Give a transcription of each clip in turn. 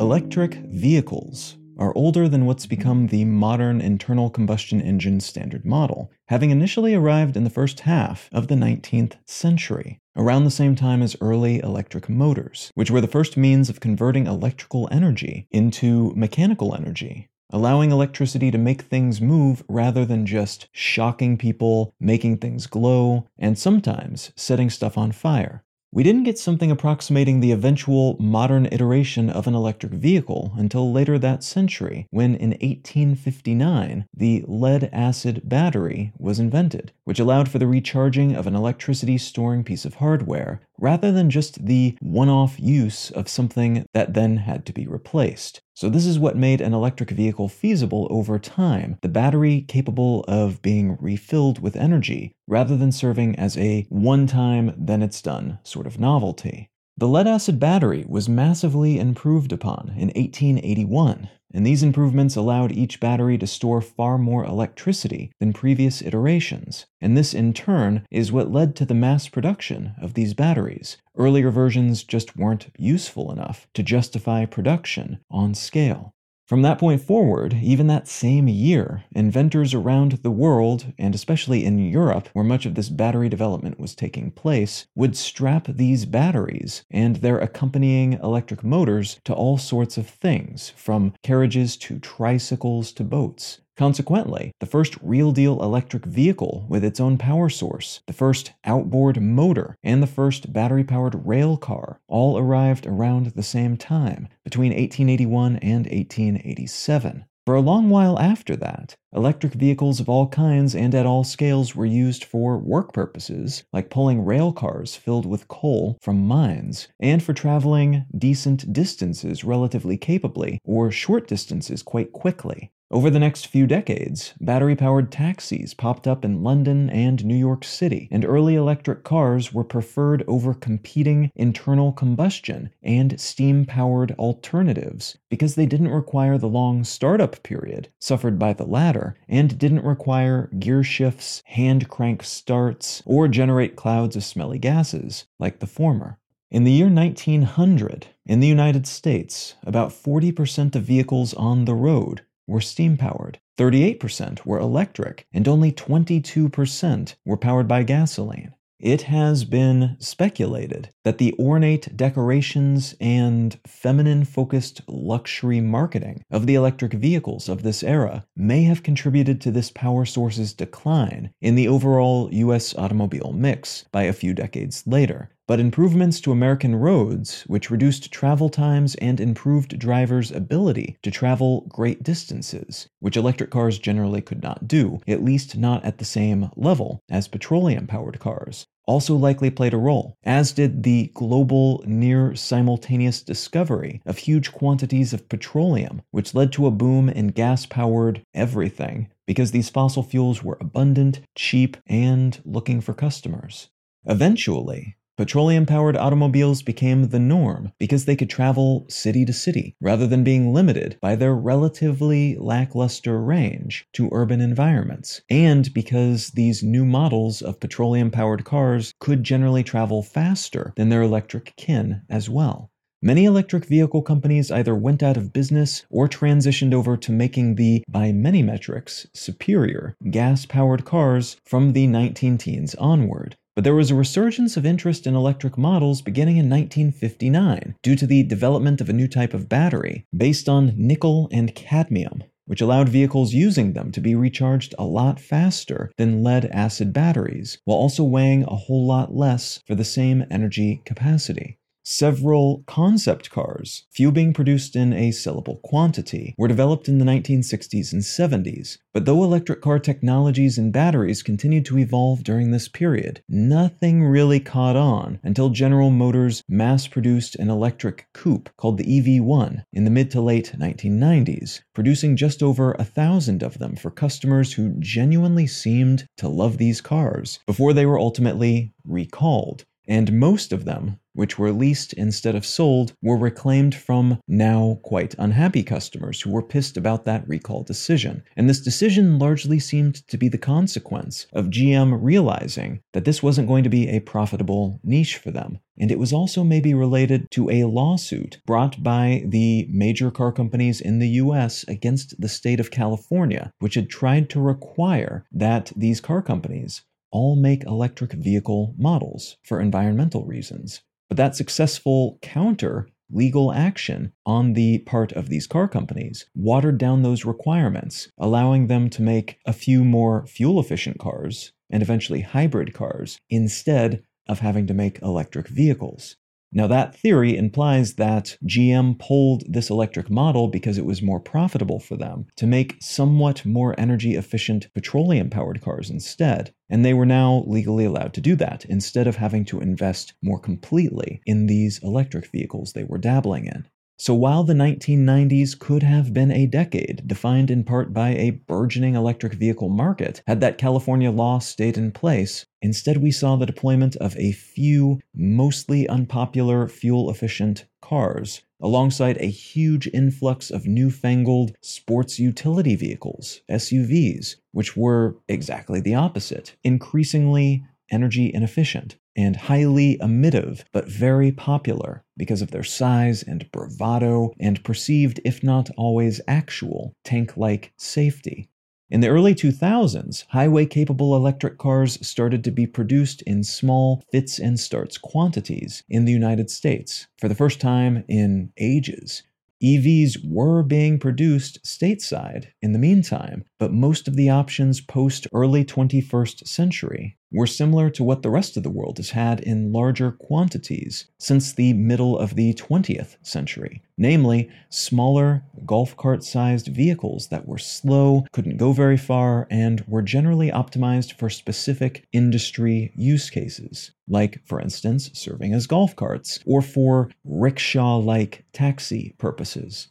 Electric vehicles are older than what's become the modern internal combustion engine standard model, having initially arrived in the first half of the 19th century, around the same time as early electric motors, which were the first means of converting electrical energy into mechanical energy. Allowing electricity to make things move rather than just shocking people, making things glow, and sometimes setting stuff on fire. We didn't get something approximating the eventual modern iteration of an electric vehicle until later that century, when in 1859 the lead acid battery was invented, which allowed for the recharging of an electricity storing piece of hardware, rather than just the one off use of something that then had to be replaced. So, this is what made an electric vehicle feasible over time the battery capable of being refilled with energy, rather than serving as a one time, then it's done sort of novelty. The lead acid battery was massively improved upon in 1881, and these improvements allowed each battery to store far more electricity than previous iterations, and this in turn is what led to the mass production of these batteries. Earlier versions just weren't useful enough to justify production on scale. From that point forward, even that same year, inventors around the world, and especially in Europe, where much of this battery development was taking place, would strap these batteries and their accompanying electric motors to all sorts of things, from carriages to tricycles to boats. Consequently, the first real deal electric vehicle with its own power source, the first outboard motor, and the first battery powered rail car all arrived around the same time, between 1881 and 1887. For a long while after that, electric vehicles of all kinds and at all scales were used for work purposes, like pulling rail cars filled with coal from mines, and for traveling decent distances relatively capably, or short distances quite quickly. Over the next few decades, battery powered taxis popped up in London and New York City, and early electric cars were preferred over competing internal combustion and steam powered alternatives because they didn't require the long startup period suffered by the latter and didn't require gear shifts, hand crank starts, or generate clouds of smelly gases like the former. In the year 1900, in the United States, about 40% of vehicles on the road were steam powered, 38% were electric, and only 22% were powered by gasoline. It has been speculated that the ornate decorations and feminine focused luxury marketing of the electric vehicles of this era may have contributed to this power source's decline in the overall US automobile mix by a few decades later, but improvements to American roads, which reduced travel times and improved drivers' ability to travel great distances, which electric cars generally could not do, at least not at the same level as petroleum powered cars, also likely played a role, as did the global near simultaneous discovery of huge quantities of petroleum, which led to a boom in gas powered everything because these fossil fuels were abundant, cheap, and looking for customers. Eventually, Petroleum powered automobiles became the norm because they could travel city to city rather than being limited by their relatively lackluster range to urban environments, and because these new models of petroleum powered cars could generally travel faster than their electric kin as well. Many electric vehicle companies either went out of business or transitioned over to making the, by many metrics, superior gas powered cars from the 19 teens onward. But there was a resurgence of interest in electric models beginning in 1959 due to the development of a new type of battery based on nickel and cadmium, which allowed vehicles using them to be recharged a lot faster than lead acid batteries, while also weighing a whole lot less for the same energy capacity. Several concept cars, few being produced in a sellable quantity, were developed in the 1960s and 70s. But though electric car technologies and batteries continued to evolve during this period, nothing really caught on until General Motors mass produced an electric coupe called the EV1 in the mid to late 1990s, producing just over a thousand of them for customers who genuinely seemed to love these cars before they were ultimately recalled. And most of them, which were leased instead of sold, were reclaimed from now quite unhappy customers who were pissed about that recall decision. And this decision largely seemed to be the consequence of GM realizing that this wasn't going to be a profitable niche for them. And it was also maybe related to a lawsuit brought by the major car companies in the US against the state of California, which had tried to require that these car companies all make electric vehicle models for environmental reasons. But that successful counter legal action on the part of these car companies watered down those requirements, allowing them to make a few more fuel efficient cars and eventually hybrid cars instead of having to make electric vehicles. Now, that theory implies that GM pulled this electric model because it was more profitable for them to make somewhat more energy efficient petroleum powered cars instead. And they were now legally allowed to do that instead of having to invest more completely in these electric vehicles they were dabbling in. So while the 1990s could have been a decade defined in part by a burgeoning electric vehicle market, had that California law stayed in place, instead we saw the deployment of a few mostly unpopular fuel efficient cars alongside a huge influx of newfangled sports utility vehicles, SUVs, which were exactly the opposite, increasingly energy inefficient and highly emittive, but very popular because of their size and bravado and perceived, if not always actual, tank like safety. In the early 2000s, highway capable electric cars started to be produced in small fits and starts quantities in the United States for the first time in ages. EVs were being produced stateside in the meantime, but most of the options post early 21st century were similar to what the rest of the world has had in larger quantities since the middle of the 20th century, namely smaller golf cart sized vehicles that were slow, couldn't go very far, and were generally optimized for specific industry use cases, like, for instance, serving as golf carts, or for rickshaw like taxi purposes.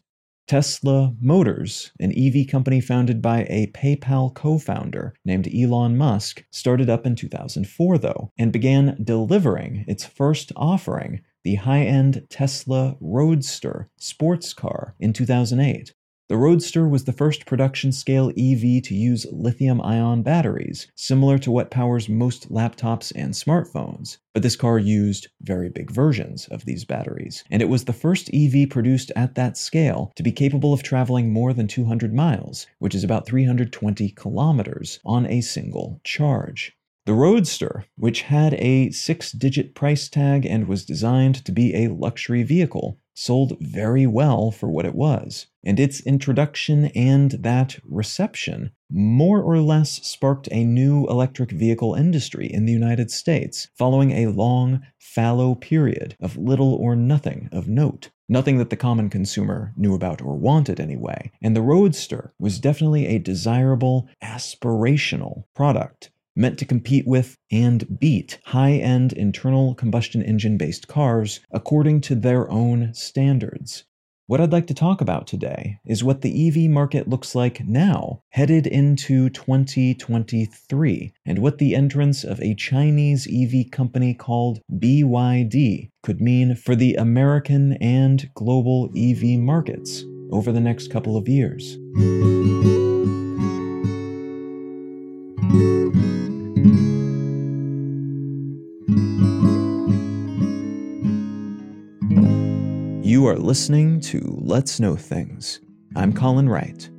Tesla Motors, an EV company founded by a PayPal co founder named Elon Musk, started up in 2004, though, and began delivering its first offering, the high end Tesla Roadster sports car, in 2008. The Roadster was the first production scale EV to use lithium ion batteries, similar to what powers most laptops and smartphones. But this car used very big versions of these batteries, and it was the first EV produced at that scale to be capable of traveling more than 200 miles, which is about 320 kilometers, on a single charge. The Roadster, which had a six digit price tag and was designed to be a luxury vehicle, sold very well for what it was, and its introduction and that reception more or less sparked a new electric vehicle industry in the United States, following a long, fallow period of little or nothing of note. Nothing that the common consumer knew about or wanted anyway, and the Roadster was definitely a desirable, aspirational product meant to compete with and beat high end internal combustion engine based cars according to their own standards. What I'd like to talk about today is what the EV market looks like now, headed into 2023, and what the entrance of a Chinese EV company called BYD could mean for the American and global EV markets over the next couple of years. You are listening to Let's Know Things. I'm Colin Wright.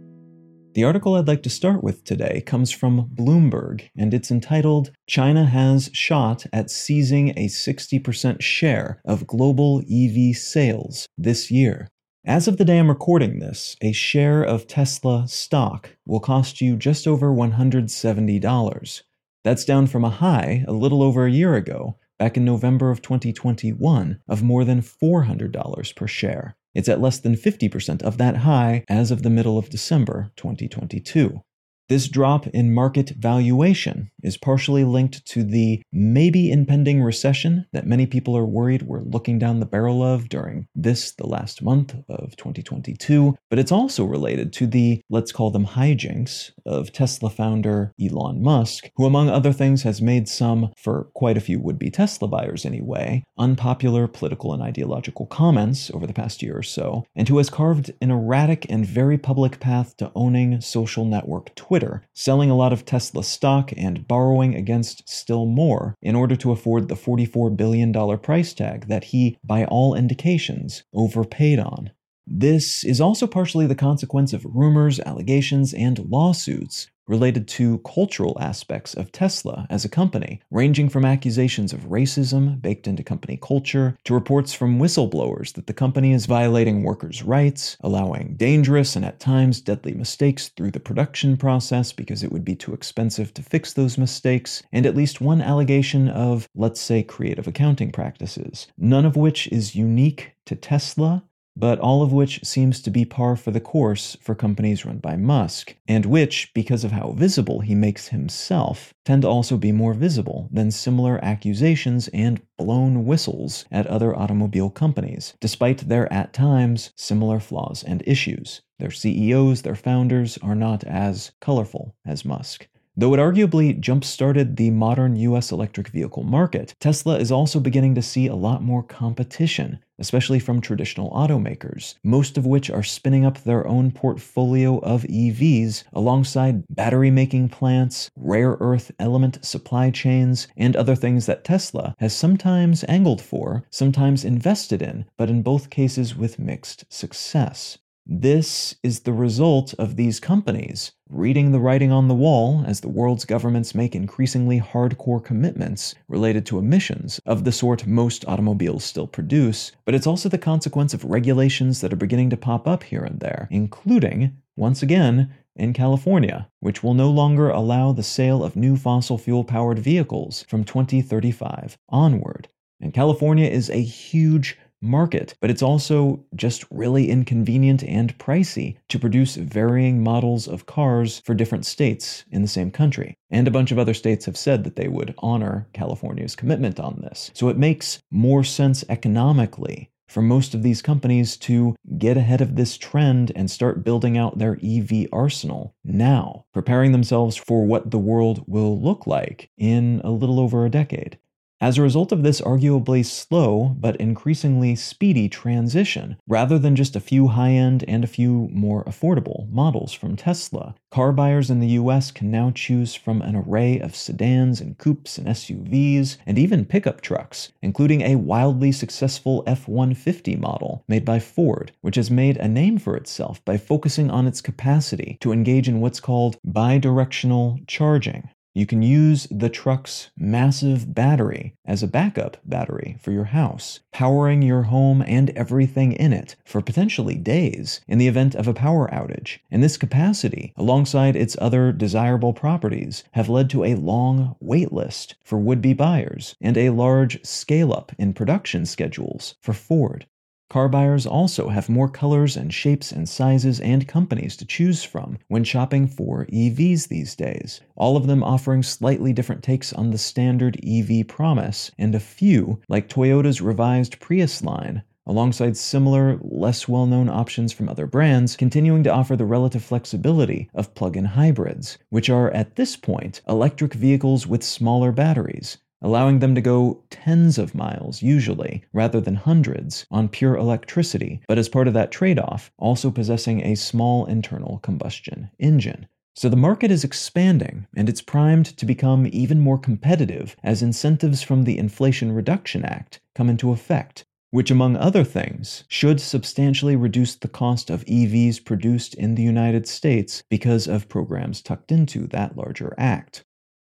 The article I'd like to start with today comes from Bloomberg, and it's entitled China Has Shot at Seizing a 60% Share of Global EV Sales This Year. As of the day I'm recording this, a share of Tesla stock will cost you just over $170. That's down from a high a little over a year ago back in November of 2021 of more than $400 per share. It's at less than 50% of that high as of the middle of December 2022. This drop in market valuation is partially linked to the maybe impending recession that many people are worried we're looking down the barrel of during this, the last month of 2022. But it's also related to the, let's call them hijinks, of Tesla founder Elon Musk, who, among other things, has made some, for quite a few would be Tesla buyers anyway, unpopular political and ideological comments over the past year or so, and who has carved an erratic and very public path to owning social network Twitter Twitter, selling a lot of Tesla stock and borrowing against still more in order to afford the $44 billion price tag that he, by all indications, overpaid on. This is also partially the consequence of rumors, allegations, and lawsuits related to cultural aspects of Tesla as a company, ranging from accusations of racism baked into company culture to reports from whistleblowers that the company is violating workers' rights, allowing dangerous and at times deadly mistakes through the production process because it would be too expensive to fix those mistakes, and at least one allegation of, let's say, creative accounting practices, none of which is unique to Tesla but all of which seems to be par for the course for companies run by Musk, and which, because of how visible he makes himself, tend to also be more visible than similar accusations and blown whistles at other automobile companies, despite their at times similar flaws and issues. Their CEOs, their founders, are not as colorful as Musk. Though it arguably jump started the modern US electric vehicle market, Tesla is also beginning to see a lot more competition, especially from traditional automakers, most of which are spinning up their own portfolio of EVs alongside battery making plants, rare earth element supply chains, and other things that Tesla has sometimes angled for, sometimes invested in, but in both cases with mixed success. This is the result of these companies reading the writing on the wall as the world's governments make increasingly hardcore commitments related to emissions of the sort most automobiles still produce, but it's also the consequence of regulations that are beginning to pop up here and there, including, once again, in California, which will no longer allow the sale of new fossil fuel powered vehicles from 2035 onward. And California is a huge market, but it's also just really inconvenient and pricey to produce varying models of cars for different states in the same country. And a bunch of other states have said that they would honor California's commitment on this. So it makes more sense economically for most of these companies to get ahead of this trend and start building out their EV arsenal now, preparing themselves for what the world will look like in a little over a decade. As a result of this arguably slow but increasingly speedy transition, rather than just a few high end and a few more affordable models from Tesla, car buyers in the US can now choose from an array of sedans and coupes and SUVs, and even pickup trucks, including a wildly successful F 150 model made by Ford, which has made a name for itself by focusing on its capacity to engage in what's called bidirectional charging, you can use the truck's massive battery as a backup battery for your house, powering your home and everything in it for potentially days in the event of a power outage. And this capacity, alongside its other desirable properties, have led to a long wait list for would be buyers and a large scale up in production schedules for Ford. Car buyers also have more colors and shapes and sizes and companies to choose from when shopping for EVs these days, all of them offering slightly different takes on the standard EV promise, and a few, like Toyota's revised Prius line, alongside similar, less well known options from other brands, continuing to offer the relative flexibility of plug in hybrids, which are at this point electric vehicles with smaller batteries, allowing them to go tens of miles, usually, rather than hundreds, on pure electricity, but as part of that trade off, also possessing a small internal combustion engine. So the market is expanding, and it's primed to become even more competitive as incentives from the Inflation Reduction Act come into effect, which, among other things, should substantially reduce the cost of EVs produced in the United States because of programs tucked into that larger act.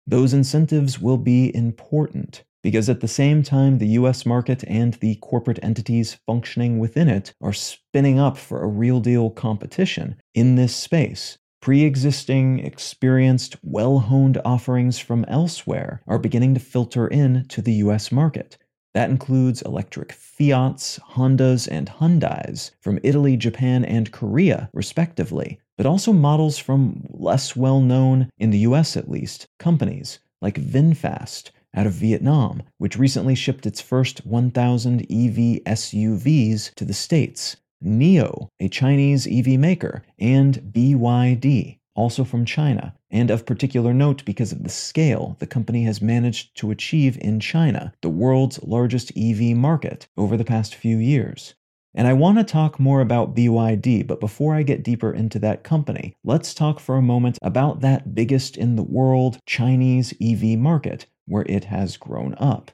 Those incentives will be important because at the same time the US market and the corporate entities functioning within it are spinning up for a real deal competition in this space. Pre existing, experienced, well honed offerings from elsewhere are beginning to filter in to the US market. That includes electric Fiats, Hondas, and Hyundais from Italy, Japan, and Korea, respectively, but also models from less well known, in the US at least, companies like VinFast out of Vietnam, which recently shipped its first 1,000 EV SUVs to the States, NIO, a Chinese EV maker, and BYD, also from China, and of particular note because of the scale the company has managed to achieve in China, the world's largest EV market, over the past few years. And I want to talk more about BYD, but before I get deeper into that company, let's talk for a moment about that biggest in the world Chinese EV market, where it has grown up.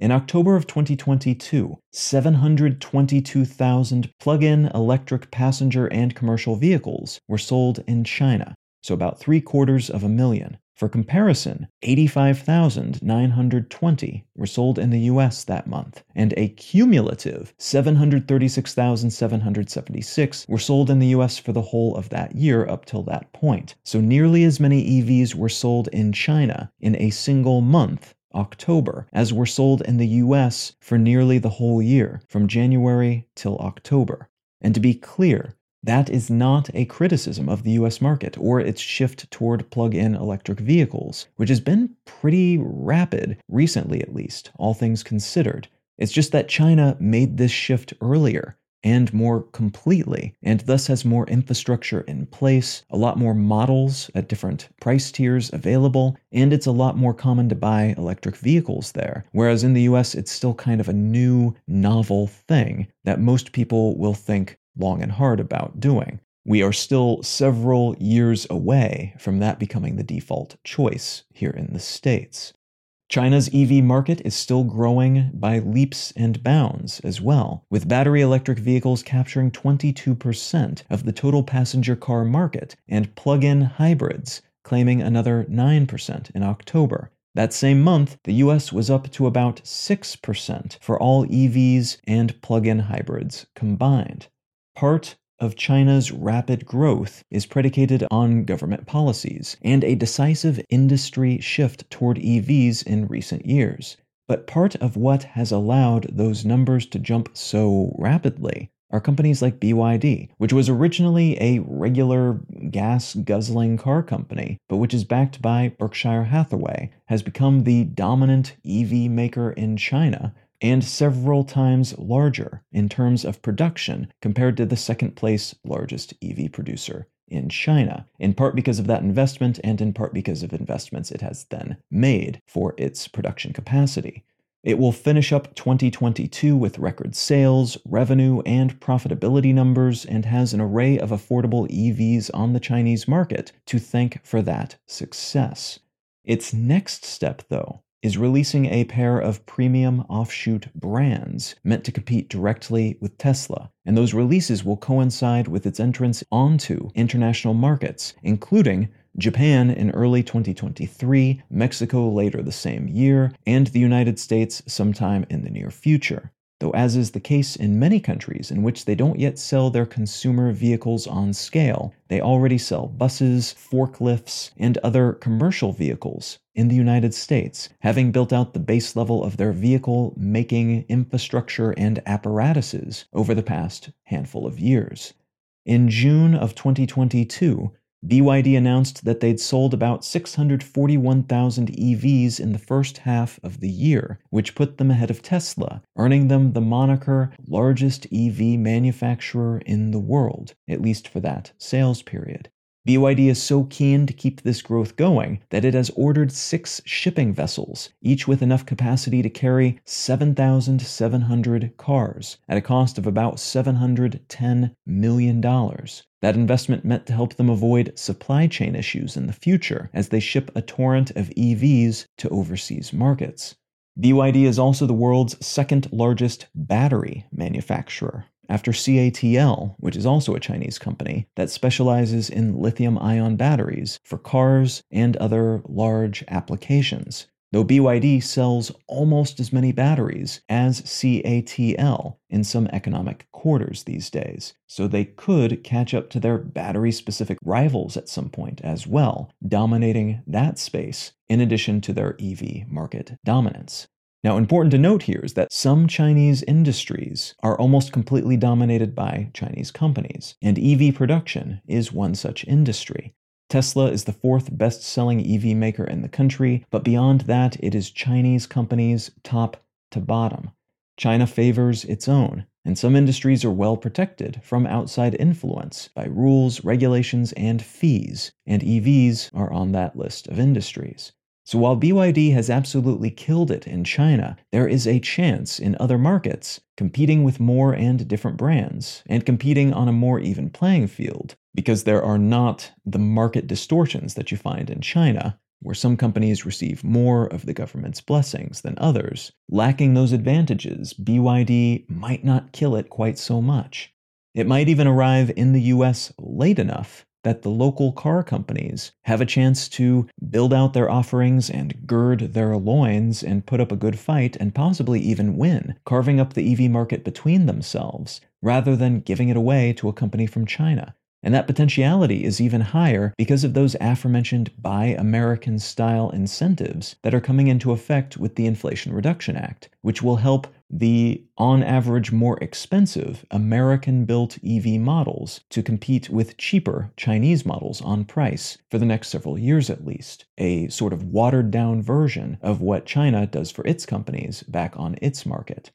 In October of 2022, 722,000 plug in electric passenger and commercial vehicles were sold in China, so about three quarters of a million. For comparison, 85,920 were sold in the US that month, and a cumulative 736,776 were sold in the US for the whole of that year up till that point. So nearly as many EVs were sold in China in a single month October, as were sold in the US for nearly the whole year, from January till October. And to be clear, that is not a criticism of the US market or its shift toward plug in electric vehicles, which has been pretty rapid, recently at least, all things considered. It's just that China made this shift earlier and more completely, and thus has more infrastructure in place, a lot more models at different price tiers available, and it's a lot more common to buy electric vehicles there. Whereas in the US, it's still kind of a new, novel thing that most people will think long and hard about doing. We are still several years away from that becoming the default choice here in the States. China's EV market is still growing by leaps and bounds as well, with battery electric vehicles capturing 22% of the total passenger car market and plug in hybrids claiming another 9% in October. That same month, the US was up to about 6% for all EVs and plug in hybrids combined. Part of China's rapid growth is predicated on government policies and a decisive industry shift toward EVs in recent years. But part of what has allowed those numbers to jump so rapidly are companies like BYD, which was originally a regular gas guzzling car company, but which is backed by Berkshire Hathaway, has become the dominant EV maker in China and several times larger in terms of production compared to the second place largest EV producer in China, in part because of that investment and in part because of investments it has then made for its production capacity. It will finish up 2022 with record sales, revenue, and profitability numbers and has an array of affordable EVs on the Chinese market to thank for that success. Its next step, though, is releasing a pair of premium offshoot brands meant to compete directly with Tesla, and those releases will coincide with its entrance onto international markets, including Japan in early 2023, Mexico later the same year, and the United States sometime in the near future though, as is the case in many countries in which they don't yet sell their consumer vehicles on scale, they already sell buses, forklifts, and other commercial vehicles in the United States, having built out the base level of their vehicle making infrastructure and apparatuses over the past handful of years. In June of 2022, BYD announced that they'd sold about 641,000 EVs in the first half of the year, which put them ahead of Tesla, earning them the moniker largest EV manufacturer in the world, at least for that sales period. BYD is so keen to keep this growth going that it has ordered six shipping vessels, each with enough capacity to carry 7,700 cars at a cost of about $710 million. That investment meant to help them avoid supply chain issues in the future as they ship a torrent of EVs to overseas markets. BYD is also the world's second largest battery manufacturer, after CATL, which is also a Chinese company that specializes in lithium ion batteries for cars and other large applications. Though BYD sells almost as many batteries as CATL in some economic quarters these days, so they could catch up to their battery specific rivals at some point as well, dominating that space in addition to their EV market dominance. Now, important to note here is that some Chinese industries are almost completely dominated by Chinese companies, and EV production is one such industry. Tesla is the fourth best selling EV maker in the country, but beyond that, it is Chinese companies top to bottom. China favors its own, and some industries are well protected from outside influence by rules, regulations, and fees, and EVs are on that list of industries. So while BYD has absolutely killed it in China, there is a chance in other markets, competing with more and different brands, and competing on a more even playing field, because there are not the market distortions that you find in China, where some companies receive more of the government's blessings than others. Lacking those advantages, BYD might not kill it quite so much. It might even arrive in the US late enough that the local car companies have a chance to build out their offerings and gird their loins and put up a good fight and possibly even win, carving up the EV market between themselves, rather than giving it away to a company from China. And that potentiality is even higher because of those aforementioned Buy American style incentives that are coming into effect with the Inflation Reduction Act, which will help the on average more expensive American built EV models to compete with cheaper Chinese models on price for the next several years at least, a sort of watered down version of what China does for its companies back on its market.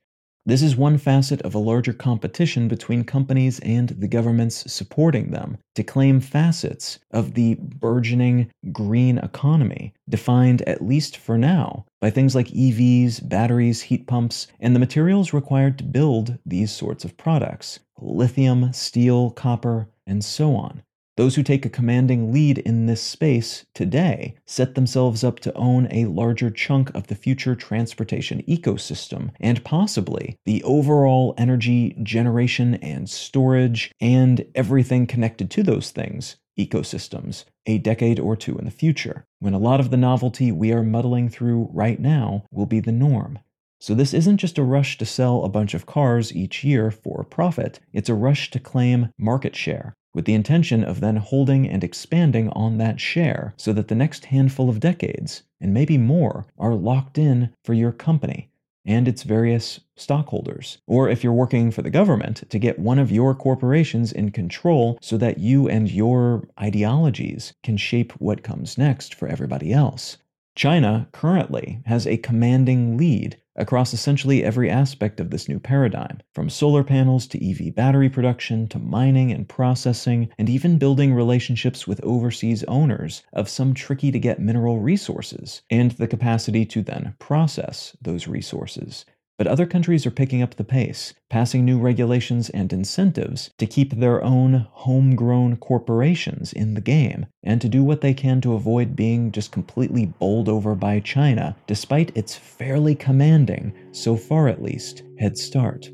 This is one facet of a larger competition between companies and the governments supporting them to claim facets of the burgeoning green economy, defined at least for now by things like EVs, batteries, heat pumps, and the materials required to build these sorts of products lithium, steel, copper, and so on. Those who take a commanding lead in this space today set themselves up to own a larger chunk of the future transportation ecosystem and possibly the overall energy generation and storage and everything connected to those things ecosystems a decade or two in the future, when a lot of the novelty we are muddling through right now will be the norm. So, this isn't just a rush to sell a bunch of cars each year for profit, it's a rush to claim market share with the intention of then holding and expanding on that share so that the next handful of decades, and maybe more, are locked in for your company and its various stockholders. Or if you're working for the government, to get one of your corporations in control so that you and your ideologies can shape what comes next for everybody else. China currently has a commanding lead across essentially every aspect of this new paradigm, from solar panels to EV battery production to mining and processing, and even building relationships with overseas owners of some tricky to get mineral resources, and the capacity to then process those resources. But other countries are picking up the pace, passing new regulations and incentives to keep their own homegrown corporations in the game, and to do what they can to avoid being just completely bowled over by China, despite its fairly commanding, so far at least, head start.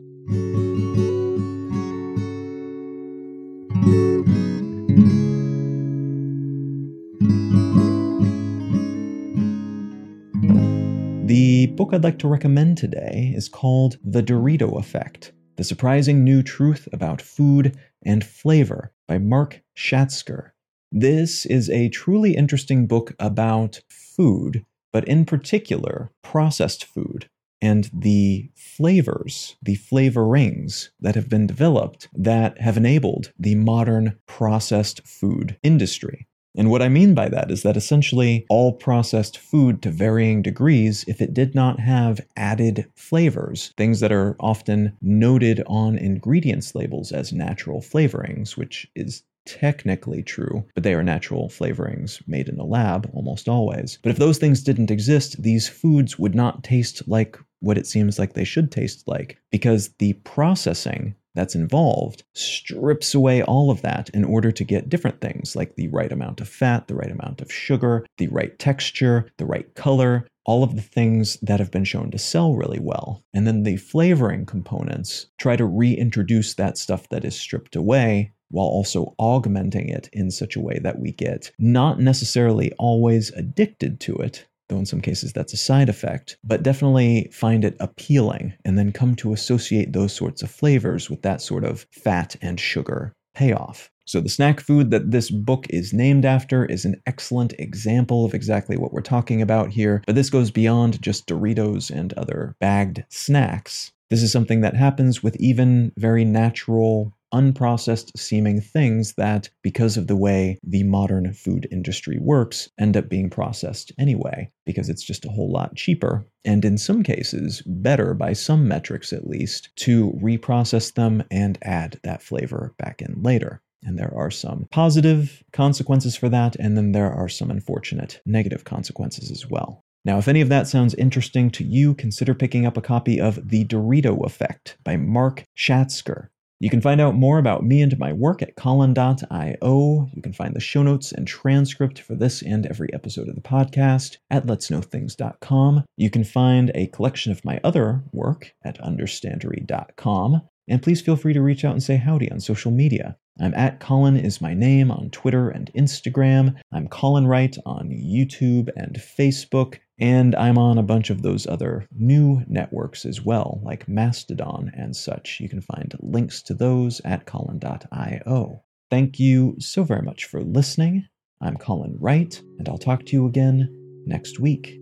Book I'd like to recommend today is called The Dorito Effect The Surprising New Truth About Food and Flavor by Mark Schatzker. This is a truly interesting book about food, but in particular, processed food and the flavors, the flavorings that have been developed that have enabled the modern processed food industry. And what I mean by that is that essentially all processed food to varying degrees, if it did not have added flavors, things that are often noted on ingredients labels as natural flavorings, which is technically true, but they are natural flavorings made in a lab almost always. But if those things didn't exist, these foods would not taste like what it seems like they should taste like because the processing that's involved strips away all of that in order to get different things like the right amount of fat, the right amount of sugar, the right texture, the right color, all of the things that have been shown to sell really well. And then the flavoring components try to reintroduce that stuff that is stripped away while also augmenting it in such a way that we get not necessarily always addicted to it, though in some cases that's a side effect, but definitely find it appealing and then come to associate those sorts of flavors with that sort of fat and sugar payoff. So, the snack food that this book is named after is an excellent example of exactly what we're talking about here, but this goes beyond just Doritos and other bagged snacks. This is something that happens with even very natural unprocessed seeming things that, because of the way the modern food industry works, end up being processed anyway, because it's just a whole lot cheaper, and in some cases, better by some metrics at least, to reprocess them and add that flavor back in later. And there are some positive consequences for that, and then there are some unfortunate negative consequences as well. Now, if any of that sounds interesting to you, consider picking up a copy of The Dorito Effect by Mark Schatzker. You can find out more about me and my work at Colin.io. You can find the show notes and transcript for this and every episode of the podcast at letsknowthings.com. You can find a collection of my other work at understandery.com. And please feel free to reach out and say howdy on social media. I'm at Colin is my name on Twitter and Instagram. I'm Colin Wright on YouTube and Facebook. And I'm on a bunch of those other new networks as well, like Mastodon and such. You can find links to those at colin.io. Thank you so very much for listening. I'm Colin Wright, and I'll talk to you again next week.